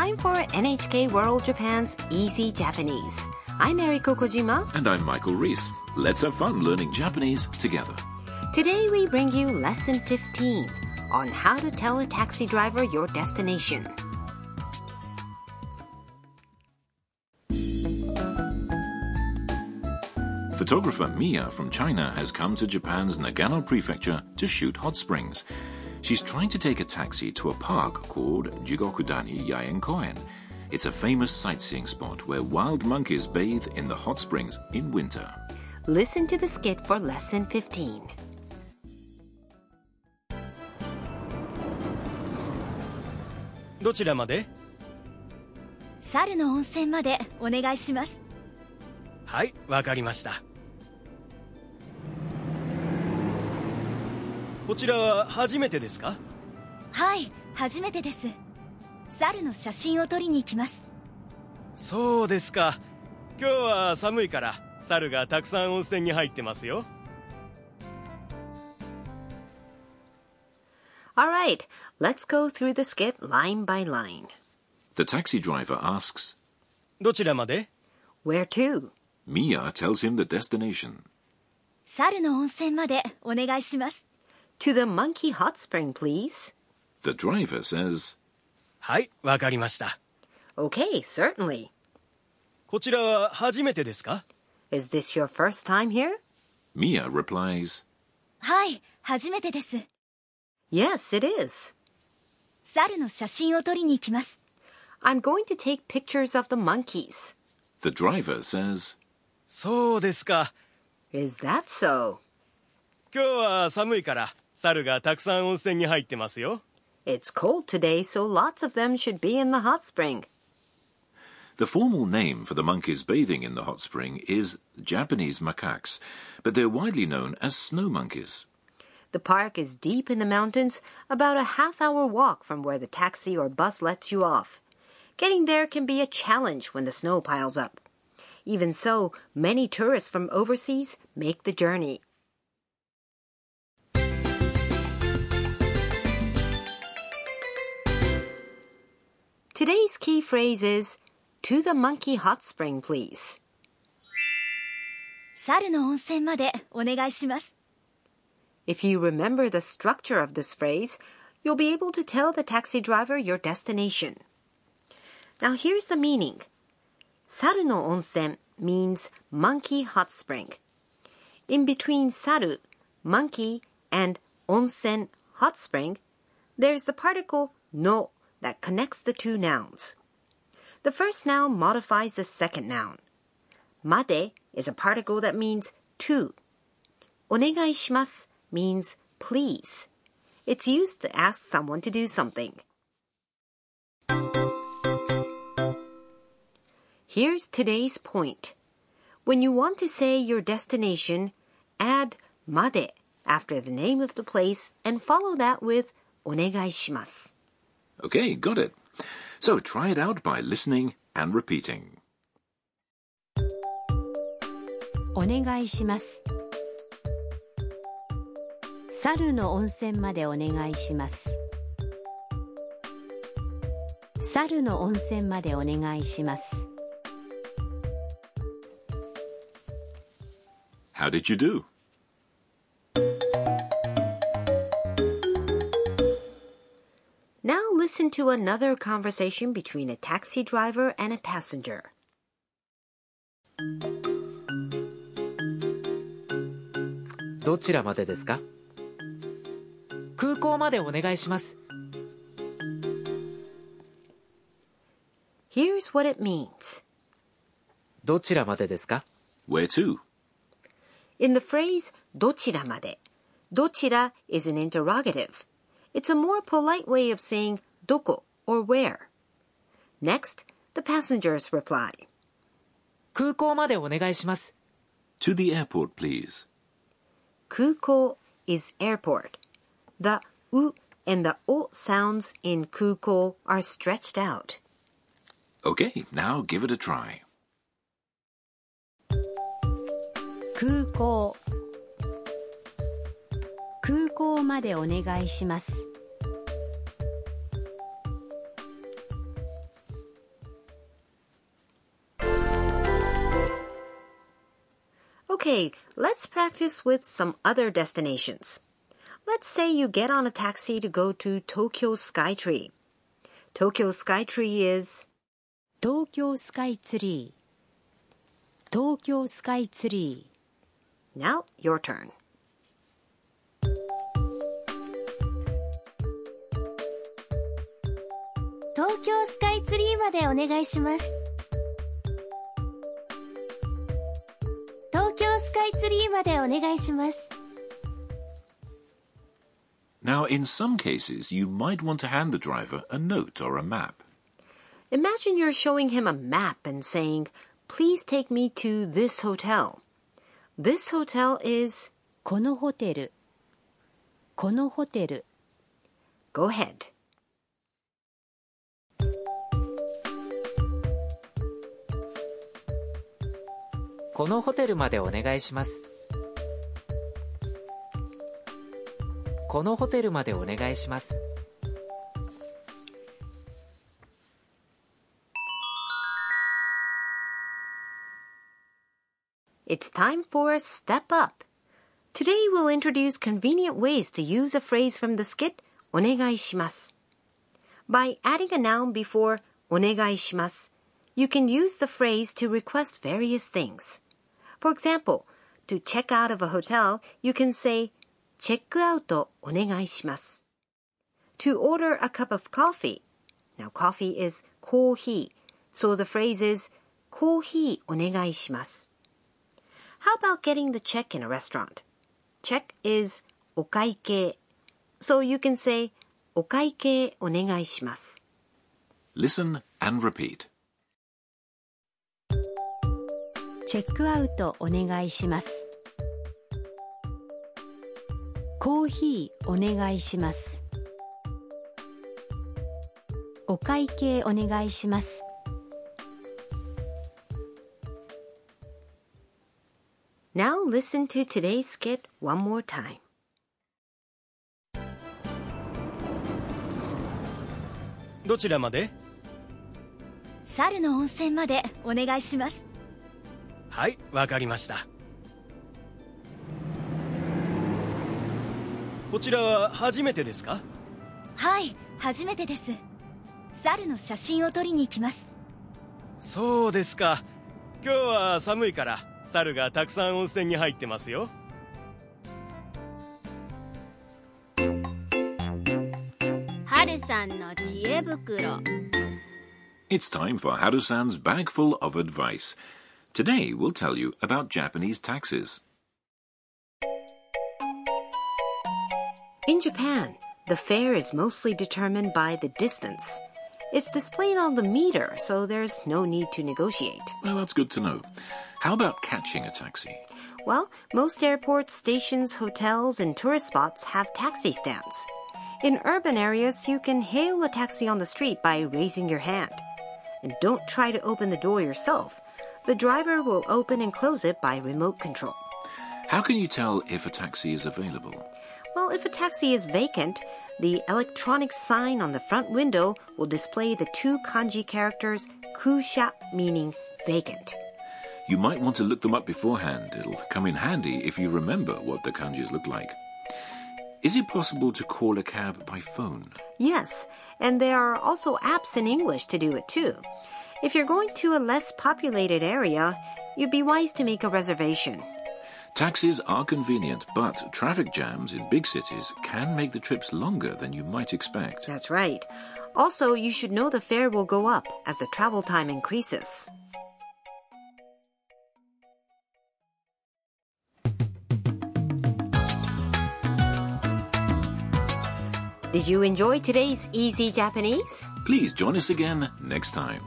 time for NHK World Japan's Easy Japanese. I'm Eriko Kojima. And I'm Michael Reese. Let's have fun learning Japanese together. Today we bring you lesson 15 on how to tell a taxi driver your destination. Photographer Mia from China has come to Japan's Nagano prefecture to shoot hot springs. She's trying to take a taxi to a park called Jigokudani Yaen Koen. It's a famous sightseeing spot where wild monkeys bathe in the hot springs in winter. Listen to the skit for lesson 15. どちらまで猿の温泉までお願いしますはいわかりました こちらは初めてですかはい初めてです猿の写真を撮りに行きますそうですか今日は寒いから猿がたくさん温泉に入ってますよ Alright, let's go through the skit line by line. The taxi driver asks. どちらまで Where to? Mia tells him the destination. 猿の温泉までお願いします To the monkey hot spring, please. The driver says, はいわかりました Okay, certainly. こちらは初めてですか Is this your first time here? Mia replies, はい初めてです Yes, it is. 猿の写真を撮りに行きます I'm going to take pictures of the monkeys. The driver says, そうですか Is that so? 今日は寒いから 猿がたくさん温泉に入ってますよ It's cold today, so lots of them should be in the hot spring. The formal name for the monkeys bathing in the hot spring is Japanese macaques, but they're widely known as snow monkeys. The park is deep in the mountains, about a half hour walk from where the taxi or bus lets you off. Getting there can be a challenge when the snow piles up. Even so, many tourists from overseas make the journey. Today's key phrase is to the monkey hot spring, please. 猿の温泉までお願いします If you remember the structure of this phrase, you'll be able to tell the taxi driver your destination. Now here's the meaning. Saru no onsen means monkey hot spring. In between saru, monkey, and onsen, hot spring, there's the particle no that connects the two nouns. The first noun modifies the second noun. Made is a particle that means to. Onegaishimasu means please. It's used to ask someone to do something. Here's today's point. When you want to say your destination, add made after the name of the place and follow that with onegaishimasu. Okay, got it. So try it out by listening and repeating. お願いします猿の温泉までお願いします猿の温泉までお願いします How did you do? listen to another conversation between a taxi driver and a passenger. どちらまでですか空港までお願いします Here's what it means. どちらまでですか Where to? In the phrase どちらまで, どちら is an interrogative. It's a more polite way of saying どこ or where. Next, the passengers reply. 空港までお願いします To the airport, please. 空港 is airport. The u and the o sounds in 空港 are stretched out. Okay, now give it a try. 空港空港までお願いします Okay, let's practice with some other destinations. Let's say you get on a taxi to go to Tokyo Skytree. Tokyo Skytree is 東京スカイツリー東京スカイツリ now your turn. 東京スカイツリーまでお願いします 3までお願いします。Now, in some cases, you might want to hand the driver a note or a map. Imagine you're showing him a map and saying, Please take me to this hotel. This hotel is このホテル。このホテル。Go ahead. このホテルまでお願いしますこのホテルまでお願いします It's time for Step Up. Today we'll introduce convenient ways to use a phrase from the skit お願いします. By adding a noun before お願いします, you can use the phrase to request various things. For example, to check out of a hotel, you can say チェックアウトお願いします. To order a cup of coffee. Now coffee is コーヒー, so the phrase is コーヒーお願いします. How about getting the check in a restaurant? Check is お会計. So you can say お会計お願いします. Listen and repeat. チェックアウトお願いします。コーヒーお願いします。お会計お願いします。Now listen to today's skit one more time. どちらまで？猿の温泉までお願いしますはいわかりました。こちらは初めてですか？はい初めてです。猿の写真を撮りに行きます。そうですか。今日は寒いから猿がたくさん温泉に入ってますよ。春さんの知恵袋。It's time for Haru-san's bag full of advice. Today we'll tell you about Japanese taxes. In Japan, the fare is mostly determined by the distance. It's displayed on the meter, so there's no need to negotiate. Well, that's good to know. How about catching a taxi? Well, most airports, stations, hotels, and tourist spots have taxi stands. In urban areas, you can hail a taxi on the street by raising your hand. And don't try to open the door yourself. The driver will open and close it by remote control. How can you tell if a taxi is available? Well, if a taxi is vacant, the electronic sign on the front window will display the two kanji characters kusha, meaning vacant. You might want to look them up beforehand. It'll come in handy if you remember what the kanjis look like. Is it possible to call a cab by phone? Yes, and there are also apps in English to do it too. If you're going to a less populated area, you'd be wise to make a reservation. Taxis are convenient, but traffic jams in big cities can make the trips longer than you might expect. That's right. Also, you should know the fare will go up as the travel time increases. Did you enjoy today's Easy Japanese? Please join us again next time.